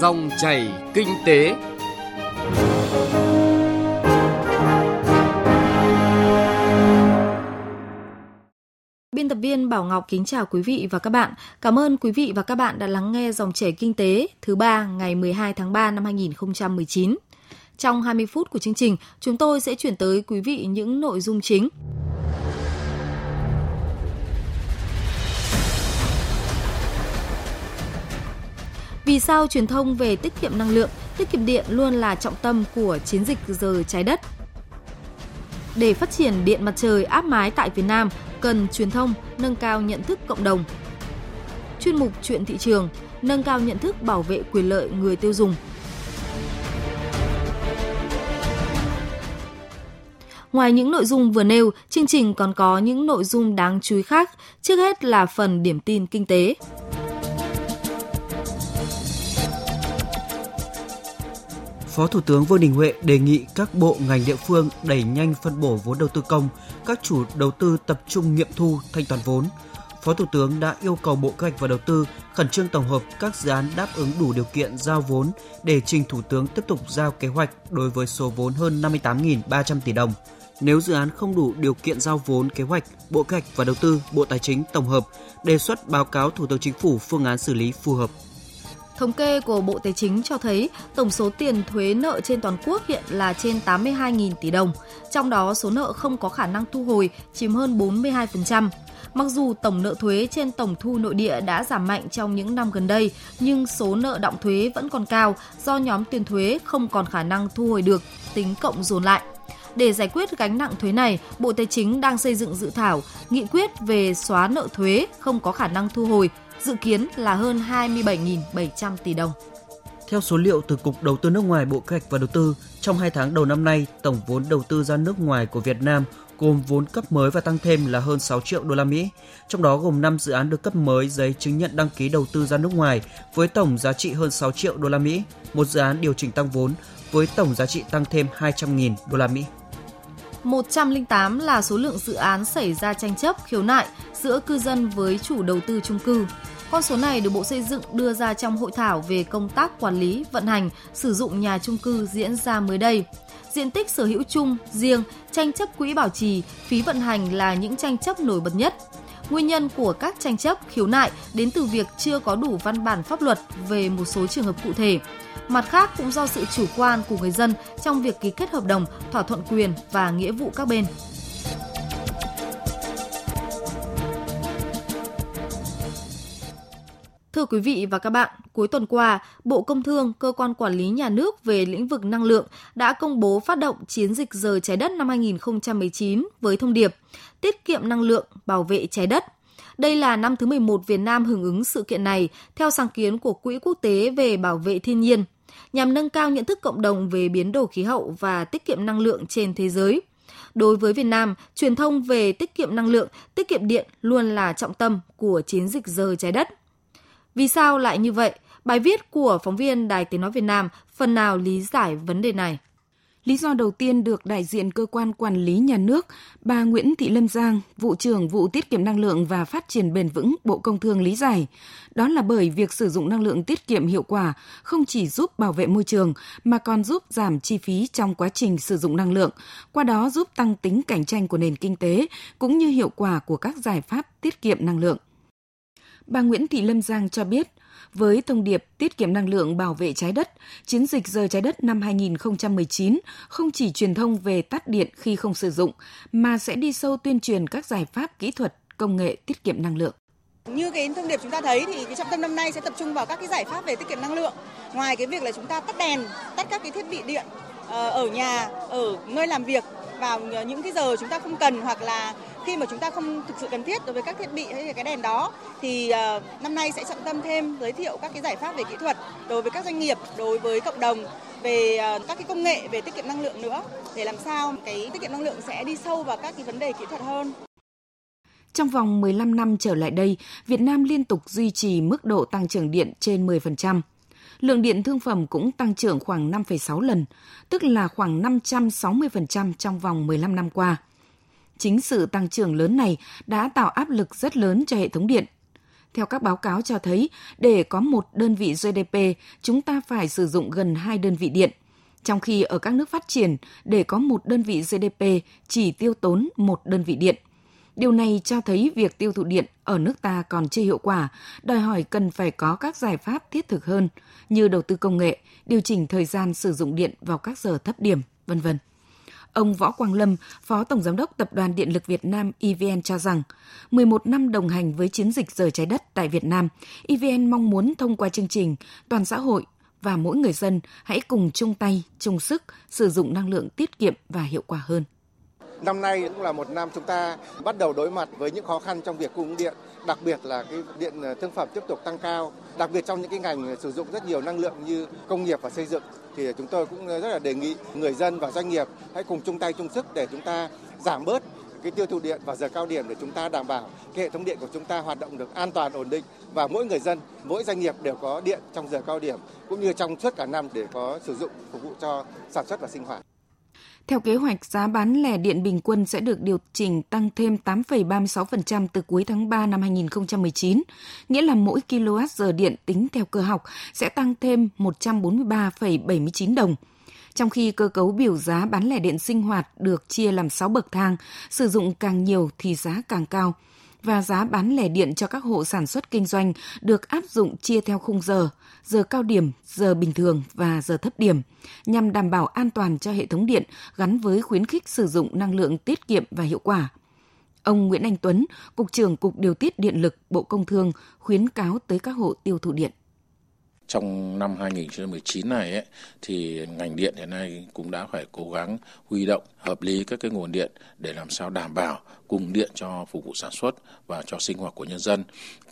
Dòng chảy kinh tế. Biên tập viên Bảo Ngọc kính chào quý vị và các bạn. Cảm ơn quý vị và các bạn đã lắng nghe dòng chảy kinh tế thứ ba ngày 12 tháng 3 năm 2019. Trong 20 phút của chương trình, chúng tôi sẽ chuyển tới quý vị những nội dung chính. Vì sao truyền thông về tiết kiệm năng lượng, tiết kiệm điện luôn là trọng tâm của chiến dịch giờ trái đất? Để phát triển điện mặt trời áp mái tại Việt Nam, cần truyền thông nâng cao nhận thức cộng đồng. Chuyên mục chuyện thị trường, nâng cao nhận thức bảo vệ quyền lợi người tiêu dùng. Ngoài những nội dung vừa nêu, chương trình còn có những nội dung đáng chú ý khác. Trước hết là phần điểm tin kinh tế. Phó Thủ tướng Vương Đình Huệ đề nghị các bộ ngành địa phương đẩy nhanh phân bổ vốn đầu tư công, các chủ đầu tư tập trung nghiệm thu thanh toán vốn. Phó Thủ tướng đã yêu cầu Bộ Kế hoạch và Đầu tư khẩn trương tổng hợp các dự án đáp ứng đủ điều kiện giao vốn để trình Thủ tướng tiếp tục giao kế hoạch đối với số vốn hơn 58.300 tỷ đồng. Nếu dự án không đủ điều kiện giao vốn kế hoạch, Bộ Kế hoạch và Đầu tư, Bộ Tài chính tổng hợp đề xuất báo cáo Thủ tướng Chính phủ phương án xử lý phù hợp. Thống kê của Bộ Tài chính cho thấy tổng số tiền thuế nợ trên toàn quốc hiện là trên 82.000 tỷ đồng, trong đó số nợ không có khả năng thu hồi chiếm hơn 42%. Mặc dù tổng nợ thuế trên tổng thu nội địa đã giảm mạnh trong những năm gần đây, nhưng số nợ động thuế vẫn còn cao do nhóm tiền thuế không còn khả năng thu hồi được, tính cộng dồn lại. Để giải quyết gánh nặng thuế này, Bộ Tài chính đang xây dựng dự thảo nghị quyết về xóa nợ thuế không có khả năng thu hồi dự kiến là hơn 27.700 tỷ đồng. Theo số liệu từ Cục Đầu tư nước ngoài Bộ Kế hoạch và Đầu tư, trong 2 tháng đầu năm nay, tổng vốn đầu tư ra nước ngoài của Việt Nam gồm vốn cấp mới và tăng thêm là hơn 6 triệu đô la Mỹ. Trong đó gồm 5 dự án được cấp mới giấy chứng nhận đăng ký đầu tư ra nước ngoài với tổng giá trị hơn 6 triệu đô la Mỹ, một dự án điều chỉnh tăng vốn với tổng giá trị tăng thêm 200.000 đô la Mỹ. 108 là số lượng dự án xảy ra tranh chấp khiếu nại giữa cư dân với chủ đầu tư chung cư. Con số này được Bộ Xây dựng đưa ra trong hội thảo về công tác quản lý, vận hành, sử dụng nhà chung cư diễn ra mới đây. Diện tích sở hữu chung, riêng, tranh chấp quỹ bảo trì, phí vận hành là những tranh chấp nổi bật nhất. Nguyên nhân của các tranh chấp khiếu nại đến từ việc chưa có đủ văn bản pháp luật về một số trường hợp cụ thể. Mặt khác cũng do sự chủ quan của người dân trong việc ký kết hợp đồng, thỏa thuận quyền và nghĩa vụ các bên. Thưa quý vị và các bạn, cuối tuần qua, Bộ Công Thương, cơ quan quản lý nhà nước về lĩnh vực năng lượng đã công bố phát động chiến dịch giờ trái đất năm 2019 với thông điệp tiết kiệm năng lượng, bảo vệ trái đất. Đây là năm thứ 11 Việt Nam hưởng ứng sự kiện này theo sáng kiến của Quỹ Quốc tế về bảo vệ thiên nhiên, nhằm nâng cao nhận thức cộng đồng về biến đổi khí hậu và tiết kiệm năng lượng trên thế giới. Đối với Việt Nam, truyền thông về tiết kiệm năng lượng, tiết kiệm điện luôn là trọng tâm của chiến dịch giờ trái đất. Vì sao lại như vậy? Bài viết của phóng viên Đài Tiếng Nói Việt Nam phần nào lý giải vấn đề này. Lý do đầu tiên được đại diện cơ quan quản lý nhà nước, bà Nguyễn Thị Lâm Giang, vụ trưởng vụ tiết kiệm năng lượng và phát triển bền vững Bộ Công Thương lý giải. Đó là bởi việc sử dụng năng lượng tiết kiệm hiệu quả không chỉ giúp bảo vệ môi trường mà còn giúp giảm chi phí trong quá trình sử dụng năng lượng, qua đó giúp tăng tính cạnh tranh của nền kinh tế cũng như hiệu quả của các giải pháp tiết kiệm năng lượng. Bà Nguyễn Thị Lâm Giang cho biết, với thông điệp tiết kiệm năng lượng bảo vệ trái đất, chiến dịch giờ trái đất năm 2019 không chỉ truyền thông về tắt điện khi không sử dụng, mà sẽ đi sâu tuyên truyền các giải pháp kỹ thuật, công nghệ tiết kiệm năng lượng. Như cái thông điệp chúng ta thấy thì cái trọng tâm năm nay sẽ tập trung vào các cái giải pháp về tiết kiệm năng lượng. Ngoài cái việc là chúng ta tắt đèn, tắt các cái thiết bị điện ờ, ở nhà, ở nơi làm việc vào những cái giờ chúng ta không cần hoặc là khi mà chúng ta không thực sự cần thiết đối với các thiết bị hay là cái đèn đó thì ờ, năm nay sẽ trọng tâm thêm giới thiệu các cái giải pháp về kỹ thuật đối với các doanh nghiệp, đối với cộng đồng về ờ, các cái công nghệ về tiết kiệm năng lượng nữa để làm sao cái tiết kiệm năng lượng sẽ đi sâu vào các cái vấn đề kỹ thuật hơn. Trong vòng 15 năm trở lại đây, Việt Nam liên tục duy trì mức độ tăng trưởng điện trên 10% lượng điện thương phẩm cũng tăng trưởng khoảng 5,6 lần, tức là khoảng 560% trong vòng 15 năm qua. Chính sự tăng trưởng lớn này đã tạo áp lực rất lớn cho hệ thống điện. Theo các báo cáo cho thấy, để có một đơn vị GDP, chúng ta phải sử dụng gần hai đơn vị điện. Trong khi ở các nước phát triển, để có một đơn vị GDP chỉ tiêu tốn một đơn vị điện. Điều này cho thấy việc tiêu thụ điện ở nước ta còn chưa hiệu quả, đòi hỏi cần phải có các giải pháp thiết thực hơn như đầu tư công nghệ, điều chỉnh thời gian sử dụng điện vào các giờ thấp điểm, vân vân. Ông Võ Quang Lâm, Phó Tổng Giám đốc Tập đoàn Điện lực Việt Nam EVN cho rằng, 11 năm đồng hành với chiến dịch rời trái đất tại Việt Nam, EVN mong muốn thông qua chương trình toàn xã hội và mỗi người dân hãy cùng chung tay, chung sức sử dụng năng lượng tiết kiệm và hiệu quả hơn. Năm nay cũng là một năm chúng ta bắt đầu đối mặt với những khó khăn trong việc cung ứng điện, đặc biệt là cái điện ờ, thương phẩm tiếp tục tăng cao, đặc biệt trong những cái ngành ờ, sử dụng rất nhiều năng lượng như công nghiệp và xây dựng thì chúng tôi cũng ờ, rất là đề nghị người dân và doanh nghiệp hãy cùng chung tay chung sức để chúng ta giảm bớt cái tiêu thụ điện vào giờ cao điểm để chúng ta đảm bảo cái hệ thống điện của chúng ta hoạt động được an toàn ổn định và mỗi người dân, mỗi doanh nghiệp đều có điện trong giờ cao điểm cũng như trong suốt cả năm để có sử dụng phục vụ cho sản xuất và sinh hoạt. Theo kế hoạch, giá bán lẻ điện bình quân sẽ được điều chỉnh tăng thêm 8,36% từ cuối tháng 3 năm 2019, nghĩa là mỗi kWh điện tính theo cơ học sẽ tăng thêm 143,79 đồng. Trong khi cơ cấu biểu giá bán lẻ điện sinh hoạt được chia làm 6 bậc thang, sử dụng càng nhiều thì giá càng cao – và giá bán lẻ điện cho các hộ sản xuất kinh doanh được áp dụng chia theo khung giờ, giờ cao điểm, giờ bình thường và giờ thấp điểm, nhằm đảm bảo an toàn cho hệ thống điện gắn với khuyến khích sử dụng năng lượng tiết kiệm và hiệu quả. Ông Nguyễn Anh Tuấn, Cục trưởng Cục Điều tiết Điện lực Bộ Công Thương khuyến cáo tới các hộ tiêu thụ điện trong năm 2019 này ấy, thì ngành điện hiện nay cũng đã phải cố gắng huy động hợp lý các cái nguồn điện để làm sao đảm bảo cung điện cho phục vụ sản xuất và cho sinh hoạt của nhân dân.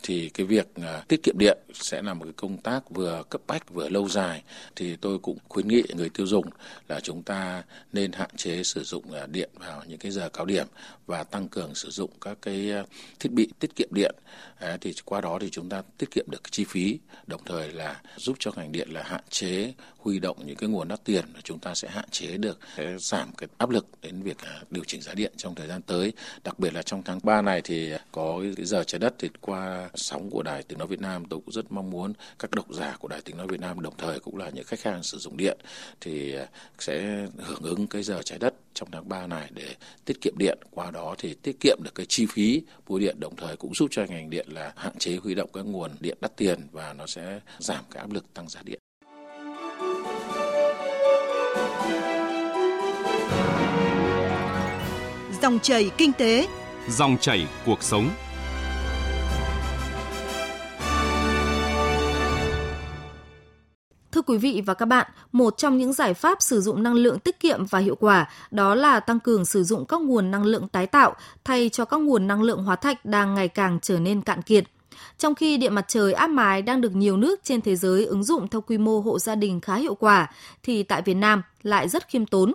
Thì cái việc à, tiết kiệm điện sẽ là một cái công tác vừa cấp bách vừa lâu dài. Thì tôi cũng khuyến nghị người tiêu dùng là chúng ta nên hạn chế sử dụng à, điện vào những cái giờ cao điểm và tăng cường sử dụng các cái à, thiết bị tiết kiệm điện. À, thì qua đó thì chúng ta tiết kiệm được chi phí đồng thời là giúp cho ngành điện là hạn chế huy động những cái nguồn đắt tiền chúng ta sẽ hạn chế được sẽ giảm cái áp lực đến việc điều chỉnh giá điện trong thời gian tới. Đặc biệt là trong tháng 3 này thì có cái giờ trái đất thì qua sóng của đài tiếng nói Việt Nam tôi cũng rất mong muốn các độc giả của đài tiếng nói Việt Nam đồng thời cũng là những khách hàng sử dụng điện thì sẽ hưởng ứng cái giờ trái đất trong tháng 3 này để tiết kiệm điện qua đó thì tiết kiệm được cái chi phí mua điện đồng thời cũng giúp cho ngành điện là hạn chế huy động các nguồn điện đắt tiền và nó sẽ giảm cái áp lực tăng giá điện. Dòng chảy kinh tế, dòng chảy cuộc sống. Thưa quý vị và các bạn, một trong những giải pháp sử dụng năng lượng tiết kiệm và hiệu quả đó là tăng cường sử dụng các nguồn năng lượng tái tạo thay cho các nguồn năng lượng hóa thạch đang ngày càng trở nên cạn kiệt. Trong khi điện mặt trời áp mái đang được nhiều nước trên thế giới ứng dụng theo quy mô hộ gia đình khá hiệu quả, thì tại Việt Nam lại rất khiêm tốn.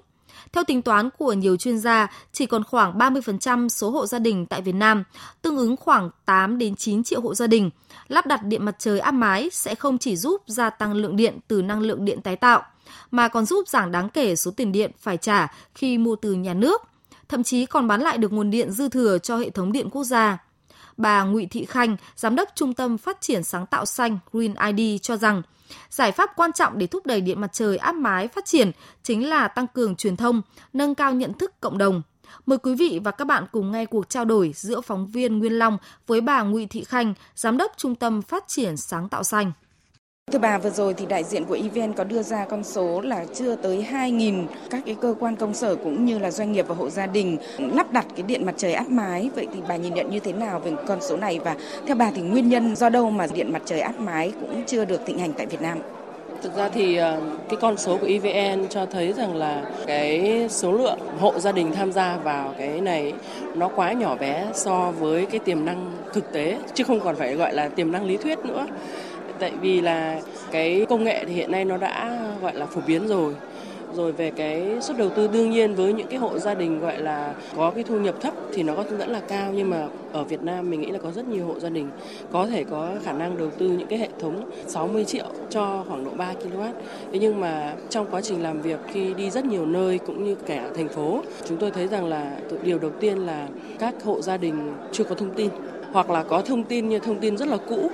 Theo tính toán của nhiều chuyên gia, chỉ còn khoảng 30% số hộ gia đình tại Việt Nam, tương ứng khoảng 8 đến 9 triệu hộ gia đình, lắp đặt điện mặt trời áp mái sẽ không chỉ giúp gia tăng lượng điện từ năng lượng điện tái tạo, mà còn giúp giảm đáng kể số tiền điện phải trả khi mua từ nhà nước, thậm chí còn bán lại được nguồn điện dư thừa cho hệ thống điện quốc gia. Bà Ngụy Thị Khanh, Giám đốc Trung tâm Phát triển Sáng tạo Xanh Green ID cho rằng, giải pháp quan trọng để thúc đẩy điện mặt trời áp mái phát triển chính là tăng cường truyền thông, nâng cao nhận thức cộng đồng. Mời quý vị và các bạn cùng nghe cuộc trao đổi giữa phóng viên Nguyên Long với bà Ngụy Thị Khanh, Giám đốc Trung tâm Phát triển Sáng tạo Xanh. Thưa bà, vừa rồi thì đại diện của EVN có đưa ra con số là chưa tới 2.000 các cái cơ quan công sở cũng như là doanh nghiệp và hộ gia đình lắp đặt cái điện mặt trời áp mái. Vậy thì bà nhìn nhận như thế nào về con số này và theo bà thì nguyên nhân do đâu mà điện mặt trời áp mái cũng chưa được thịnh hành tại Việt Nam? Thực ra thì ờ, cái con số của EVN cho thấy rằng là cái số lượng hộ gia đình tham gia vào cái này nó quá nhỏ bé so với cái tiềm năng thực tế chứ không còn phải gọi là tiềm năng lý thuyết nữa tại vì là cái công nghệ thì hiện nay nó đã gọi là phổ biến rồi. Rồi về cái suất đầu tư đương nhiên với những cái hộ gia đình gọi là có cái thu nhập thấp thì nó có vẫn là cao. Nhưng mà ở Việt Nam mình nghĩ là có rất nhiều hộ gia đình có thể có khả năng đầu tư những cái hệ thống 60 triệu cho khoảng độ 3 kW. Thế nhưng mà trong quá trình làm việc khi đi rất nhiều nơi cũng như cả thành phố, chúng tôi thấy rằng là điều đầu tiên là các hộ gia đình chưa có thông tin. Hoặc là có thông tin như thông tin rất là cũ.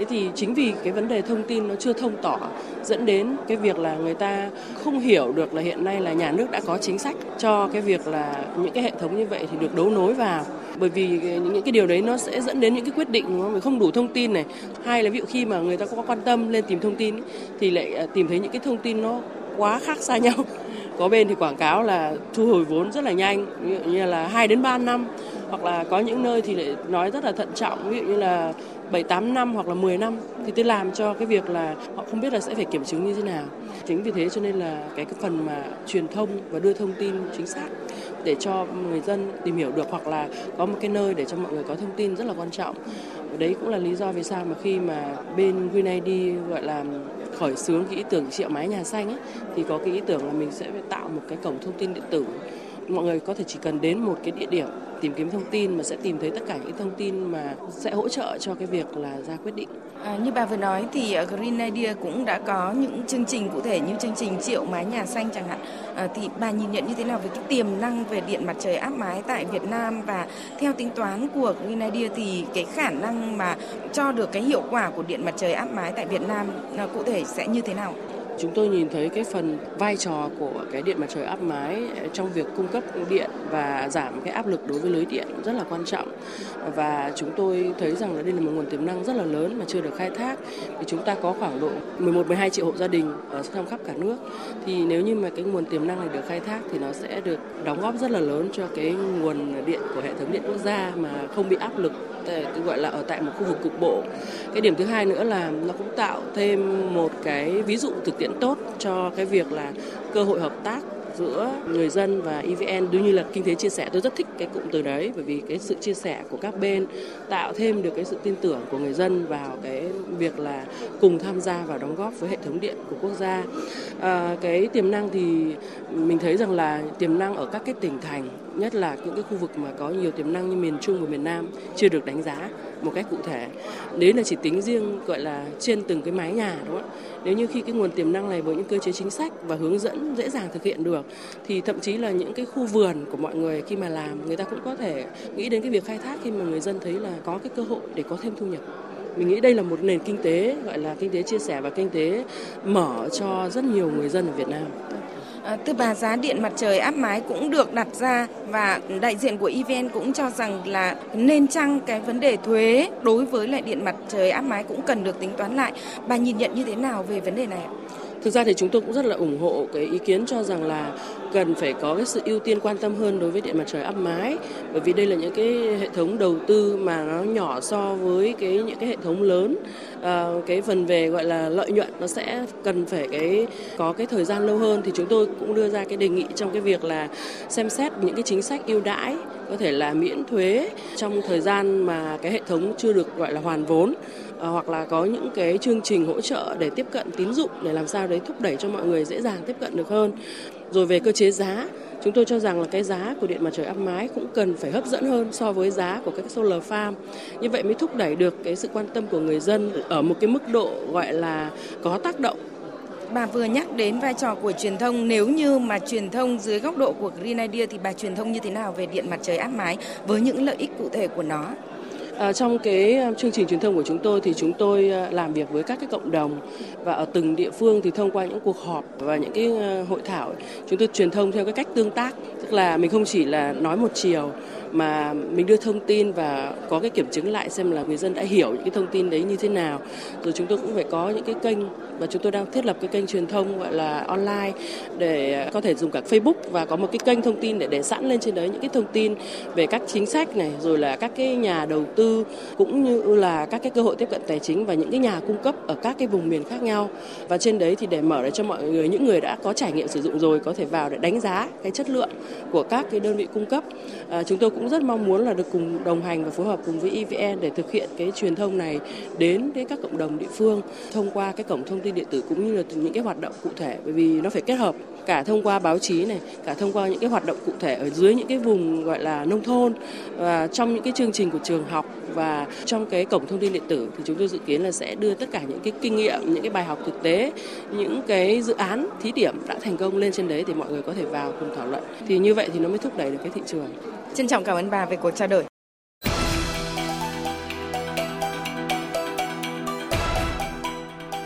Thế thì chính vì cái vấn đề thông tin nó chưa thông tỏ, dẫn đến cái việc là người ta không hiểu được là hiện nay là nhà nước đã có chính sách cho cái việc là những cái hệ thống như vậy thì được đấu nối vào. Bởi vì những cái điều đấy nó sẽ dẫn đến những cái quyết định nó không? Đủ thông tin này. Hai là ví dụ khi mà người ta có quan tâm lên tìm thông tin thì lại à, tìm thấy những cái thông tin nó quá khác xa nhau. Có bên thì quảng cáo là thu hồi vốn rất là nhanh, ví dụ như là 2 đến 3 năm. Hoặc là có những nơi thì lại nói rất là thận trọng, ví dụ như là 7 8 năm hoặc là 10 năm thì tôi làm cho cái việc là họ không biết là sẽ phải kiểm chứng như thế nào. Chính vì thế cho nên là cái cái phần mà truyền thông và đưa thông tin chính xác để cho người dân tìm hiểu được hoặc là có một cái nơi để cho mọi người có thông tin rất là quan trọng. Và đấy cũng là lý do vì sao mà khi mà bên Green ID gọi là khởi xướng cái ý tưởng triệu mái nhà xanh ấy, thì có cái ý tưởng là mình sẽ tạo một cái cổng thông tin điện tử mọi người có thể chỉ cần đến một cái địa điểm tìm kiếm thông tin mà sẽ tìm thấy tất cả những thông tin mà sẽ hỗ trợ cho cái việc là ra quyết định. À, như bà vừa nói thì ờ, Green Idea cũng đã có những chương trình cụ thể như chương trình triệu mái nhà xanh chẳng hạn. À, thì bà nhìn nhận như thế nào về cái tiềm năng về điện mặt trời áp mái tại Việt Nam và theo tính toán của Green Idea thì cái khả năng mà cho được cái hiệu quả của điện mặt trời áp mái tại Việt Nam ờ, cụ thể sẽ như thế nào? Chúng tôi nhìn thấy cái phần vai trò của cái điện mặt trời áp mái trong việc cung cấp điện và giảm cái áp lực đối với lưới điện rất là quan trọng. Và chúng tôi thấy rằng là đây là một nguồn tiềm năng rất là lớn mà chưa được khai thác. Thì chúng ta có khoảng độ 11 12 triệu hộ gia đình ở trong khắp cả nước. Thì nếu như mà cái nguồn tiềm năng này được khai thác thì nó sẽ được đóng góp rất là lớn cho cái nguồn điện của hệ thống điện quốc gia mà không bị áp lực ờ, gọi là ở tại một khu vực cục bộ. Cái điểm thứ hai nữa là nó cũng tạo thêm một cái ví dụ thực tiễn tốt cho cái việc là cơ hội hợp tác giữa người dân và EVN đương như là kinh tế chia sẻ tôi rất thích cái cụm từ đấy bởi vì cái sự chia sẻ của các bên tạo thêm được cái sự tin tưởng của người dân vào cái việc là cùng tham gia và đóng góp với hệ thống điện của quốc gia. À, cái tiềm năng thì mình thấy rằng là tiềm năng ở các cái tỉnh thành nhất là những cái khu vực mà có nhiều tiềm năng như miền Trung và miền Nam chưa được đánh giá một cách cụ thể. Đấy là chỉ tính riêng, gọi là, trên từng cái mái nhà, đúng không ạ? Nếu như khi cái nguồn tiềm năng này với những cơ chế chính sách và hướng dẫn dễ dàng thực hiện được, thì thậm chí là những cái khu vườn của mọi người khi mà làm, người ta cũng có thể nghĩ đến cái việc khai thác khi mà người dân thấy là có cái cơ hội để có thêm thu nhập mình nghĩ đây là một nền kinh tế, gọi là, kinh tế chia sẻ và kinh tế mở cho rất nhiều người dân ở Việt Nam. Ờ, tư bà, giá điện mặt trời áp mái cũng được đặt ra và đại diện của EVN cũng cho rằng là nên chăng cái vấn đề thuế đối với lại điện mặt trời áp mái cũng cần được tính toán lại. Bà nhìn nhận như thế nào về vấn đề này ạ? Thực ra thì chúng tôi cũng rất là ủng hộ cái ý kiến cho rằng là cần phải có cái sự ưu tiên quan tâm hơn đối với điện mặt trời áp mái. Bởi vì đây là những cái hệ thống đầu tư mà nó nhỏ so với cái những cái hệ thống lớn. À, cái phần về gọi là lợi nhuận nó sẽ cần phải cái có cái thời gian lâu hơn. Thì chúng tôi cũng đưa ra cái đề nghị trong cái việc là xem xét những cái chính sách ưu đãi có thể là miễn thuế trong thời gian mà cái hệ thống chưa được gọi là hoàn vốn. À, hoặc là có những cái chương trình hỗ trợ để tiếp cận tín dụng để làm sao đấy thúc đẩy cho mọi người dễ dàng tiếp cận được hơn rồi về cơ chế giá, chúng tôi cho rằng là cái giá của điện mặt trời áp mái cũng cần phải hấp dẫn hơn so với giá của các solar farm. Như vậy mới thúc đẩy được cái sự quan tâm của người dân ở một cái mức độ gọi là có tác động bà vừa nhắc đến vai trò của truyền thông nếu như mà truyền thông dưới góc độ của Green Idea thì bà truyền thông như thế nào về điện mặt trời áp mái với những lợi ích cụ thể của nó? À, trong cái ờ, chương trình truyền thông của chúng tôi thì chúng tôi ờ, làm việc với các cái cộng đồng và ở từng địa phương thì thông qua những cuộc họp và những cái hội thảo chúng tôi truyền thông theo cái cách tương tác. Tức là mình không chỉ là nói một chiều mà mình đưa thông tin và có cái kiểm chứng lại xem là người dân đã hiểu những cái thông tin đấy như thế nào. Rồi chúng tôi cũng phải có những cái kênh và chúng tôi đang thiết lập cái kênh truyền thông gọi là online để có thể dùng cả Facebook và có một cái kênh thông tin để để sẵn lên trên đấy những cái thông tin về các chính sách này rồi là các cái nhà đầu tư cũng như là các cái cơ hội tiếp cận tài chính và những cái nhà cung cấp ở các cái vùng miền khác nhau. Và trên đấy thì để mở để cho mọi người những người đã có trải nghiệm sử dụng rồi có thể vào để đánh giá cái chất lượng của các cái đơn vị cung cấp. À, chúng tôi cũng rất mong muốn là được cùng đồng hành và phối hợp cùng với EVN để thực hiện cái truyền thông này đến với các cộng đồng địa phương thông qua cái cổng thông tin tin điện tử cũng như là những cái hoạt động cụ thể bởi vì nó phải kết hợp cả thông qua báo chí này, cả thông qua những cái hoạt động cụ thể ở dưới những cái vùng gọi là nông thôn và trong những cái chương trình của trường học và trong cái cổng thông tin điện tử thì chúng tôi dự kiến là sẽ đưa tất cả những cái kinh nghiệm, những cái bài học thực tế, những cái dự án thí điểm đã thành công lên trên đấy thì mọi người có thể vào cùng thảo luận. Thì như vậy thì nó mới thúc đẩy được cái thị trường. Trân trọng cảm ơn bà về cuộc trao đổi.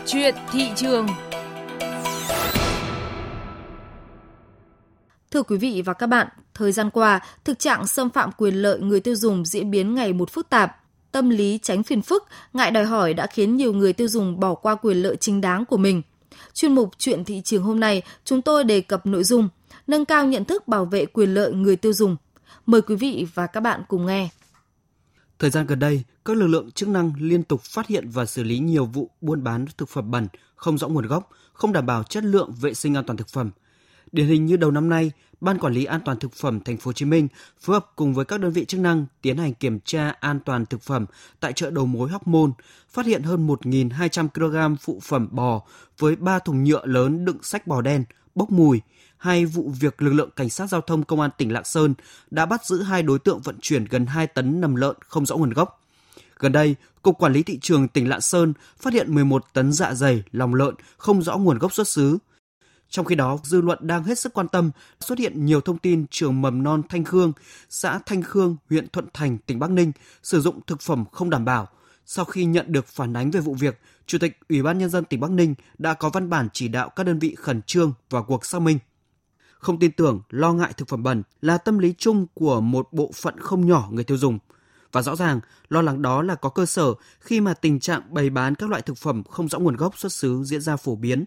Chuyện thị trường Thưa quý vị và các bạn, thời gian qua, thực trạng xâm phạm quyền lợi người tiêu dùng diễn biến ngày một phức tạp. Tâm lý tránh phiền phức, ngại đòi hỏi đã khiến nhiều người tiêu dùng bỏ qua quyền lợi chính đáng của mình. Chuyên mục Chuyện thị trường hôm nay, chúng tôi đề cập nội dung nâng cao nhận thức bảo vệ quyền lợi người tiêu dùng. Mời quý vị và các bạn cùng nghe. Thời gian gần đây, các lực lượng chức năng liên tục phát hiện và xử lý nhiều vụ buôn bán thực phẩm bẩn, không rõ nguồn gốc, không đảm bảo chất lượng vệ sinh an toàn thực phẩm. Điển hình như đầu năm nay, Ban Quản lý An toàn thực phẩm Thành phố Hồ Chí Minh phối hợp cùng với các đơn vị chức năng tiến hành kiểm tra an toàn thực phẩm tại chợ đầu mối Hóc Môn, phát hiện hơn 1.200 kg phụ phẩm bò với 3 thùng nhựa lớn đựng sách bò đen, bốc mùi, hay vụ việc lực lượng cảnh sát giao thông công an tỉnh Lạng Sơn đã bắt giữ hai đối tượng vận chuyển gần 2 tấn nầm lợn không rõ nguồn gốc. Gần đây, Cục Quản lý Thị trường tỉnh Lạng Sơn phát hiện 11 tấn dạ dày, lòng lợn không rõ nguồn gốc xuất xứ. Trong khi đó, dư luận đang hết sức quan tâm xuất hiện nhiều thông tin trường mầm non Thanh Khương, xã Thanh Khương, huyện Thuận Thành, tỉnh Bắc Ninh sử dụng thực phẩm không đảm bảo. Sau khi nhận được phản ánh về vụ việc, Chủ tịch Ủy ban Nhân dân tỉnh Bắc Ninh đã có văn bản chỉ đạo các đơn vị khẩn trương vào cuộc xác minh. Không tin tưởng, lo ngại thực phẩm bẩn là tâm lý chung của một bộ phận không nhỏ người tiêu dùng. Và rõ ràng, lo lắng đó là có cơ sở khi mà tình trạng bày bán các loại thực phẩm không rõ nguồn gốc xuất xứ diễn ra phổ biến.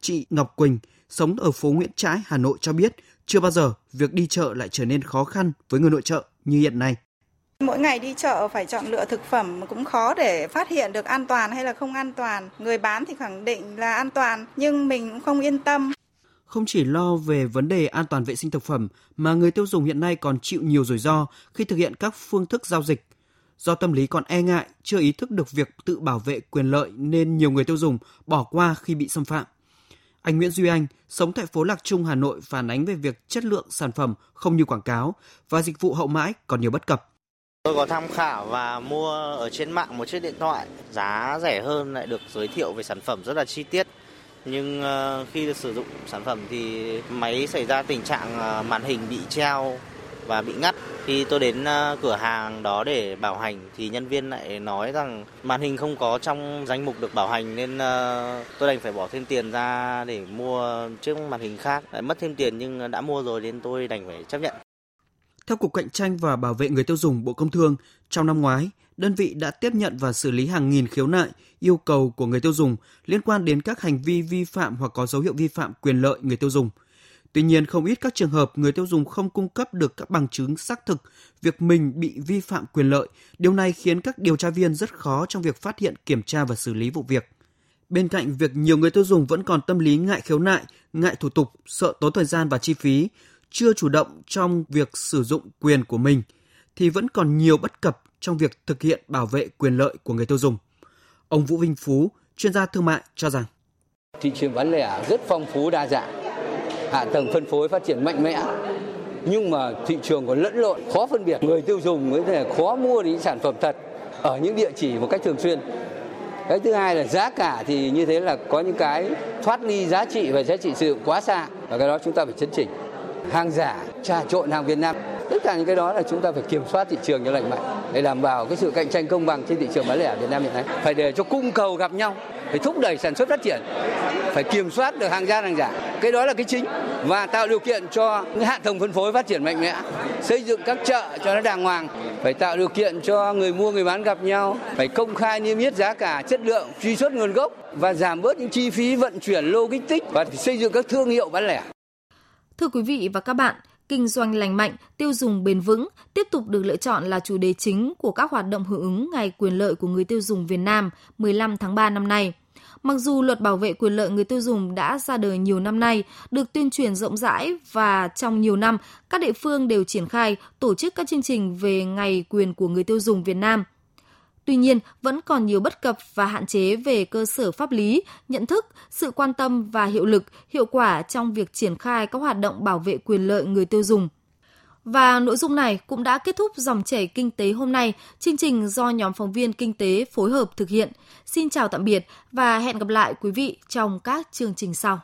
Chị Ngọc Quỳnh, sống ở phố Nguyễn Trãi, Hà Nội cho biết, chưa bao giờ việc đi chợ lại trở nên khó khăn với người nội trợ như hiện nay. Mỗi ngày đi chợ phải chọn lựa thực phẩm cũng khó để phát hiện được an toàn hay là không an toàn. Người bán thì khẳng định là an toàn nhưng mình cũng không yên tâm. Không chỉ lo về vấn đề an toàn vệ sinh thực phẩm mà người tiêu dùng hiện nay còn chịu nhiều rủi ro khi thực hiện các phương thức giao dịch. Do tâm lý còn e ngại, chưa ý thức được việc tự bảo vệ quyền lợi nên nhiều người tiêu dùng bỏ qua khi bị xâm phạm. Anh Nguyễn Duy Anh, sống tại phố Lạc Trung, Hà Nội phản ánh về việc chất lượng sản phẩm không như quảng cáo và dịch vụ hậu mãi còn nhiều bất cập. Tôi có tham khảo và mua ở trên mạng một chiếc điện thoại, giá rẻ hơn lại được giới thiệu về sản phẩm rất là chi tiết. Nhưng ờ, khi được sử dụng sản phẩm thì máy xảy ra tình trạng ờ, màn hình bị treo và bị ngắt. Khi tôi đến ờ, cửa hàng đó để bảo hành thì nhân viên lại nói rằng màn hình không có trong danh mục được bảo hành nên tôi đành phải bỏ thêm tiền ra để mua chiếc màn hình khác. Lại mất thêm tiền nhưng đã mua rồi nên tôi đành phải chấp nhận. Theo Cục Cạnh tranh và Bảo vệ người tiêu dùng Bộ Công Thương, trong năm ngoái, đơn vị đã tiếp nhận và xử lý hàng nghìn khiếu nại, yêu cầu của người tiêu dùng liên quan đến các hành vi vi phạm hoặc có dấu hiệu vi phạm quyền lợi người tiêu dùng. Tuy nhiên, không ít các trường hợp người tiêu dùng không cung cấp được các bằng chứng xác thực việc mình bị vi phạm quyền lợi. Điều này khiến các điều tra viên rất khó trong việc phát hiện, kiểm tra và xử lý vụ việc. Bên cạnh việc nhiều người tiêu dùng vẫn còn tâm lý ngại khiếu nại, ngại thủ tục, sợ tốn thời gian và chi phí, chưa chủ động trong việc sử dụng quyền của mình thì vẫn còn nhiều bất cập trong việc thực hiện bảo vệ quyền lợi của người tiêu dùng. Ông Vũ Vinh Phú, chuyên gia thương mại cho rằng thị trường bán lẻ rất phong phú đa dạng, hạ tầng phân phối phát triển mạnh mẽ, nhưng mà thị trường còn lẫn lộn, khó phân biệt. Người tiêu dùng mới thể khó mua những sản phẩm thật ở những địa chỉ một cách thường xuyên. Cái thứ hai là giá cả thì như thế là có những cái thoát ly giá trị và giá trị sử dụng quá xa và cái đó chúng ta phải chấn chỉnh hàng giả, trà trộn hàng Việt Nam. Tất cả những cái đó là chúng ta phải kiểm soát thị trường cho lành mạnh để đảm bảo cái sự cạnh tranh công bằng trên thị trường bán lẻ Việt Nam hiện nay. Phải để cho cung cầu gặp nhau, phải thúc đẩy sản xuất phát triển, phải kiểm soát được hàng giả hàng giả. Cái đó là cái chính và tạo điều kiện cho hạ tầng phân phối phát triển mạnh mẽ, xây dựng các chợ cho nó đàng hoàng, phải tạo điều kiện cho người mua người bán gặp nhau, phải công khai niêm yết giá cả, chất lượng, truy xuất nguồn gốc và giảm bớt những chi phí vận chuyển logistics và xây dựng các thương hiệu bán lẻ. Thưa quý vị và các bạn, kinh doanh lành mạnh, tiêu dùng bền vững tiếp tục được lựa chọn là chủ đề chính của các hoạt động hưởng ứng Ngày quyền lợi của người tiêu dùng Việt Nam 15 tháng 3 năm nay. Mặc dù luật bảo vệ quyền lợi người tiêu dùng đã ra đời nhiều năm nay, được tuyên truyền rộng rãi và trong nhiều năm, các địa phương đều triển khai tổ chức các chương trình về Ngày quyền của người tiêu dùng Việt Nam – Tuy nhiên, vẫn còn nhiều bất cập và hạn chế về cơ sở pháp lý, nhận thức, sự quan tâm và hiệu lực, hiệu quả trong việc triển khai các hoạt động bảo vệ quyền lợi người tiêu dùng. Và nội dung này cũng đã kết thúc dòng chảy kinh tế hôm nay, chương trình do nhóm phóng viên kinh tế phối hợp thực hiện. Xin chào tạm biệt và hẹn gặp lại quý vị trong các chương trình sau.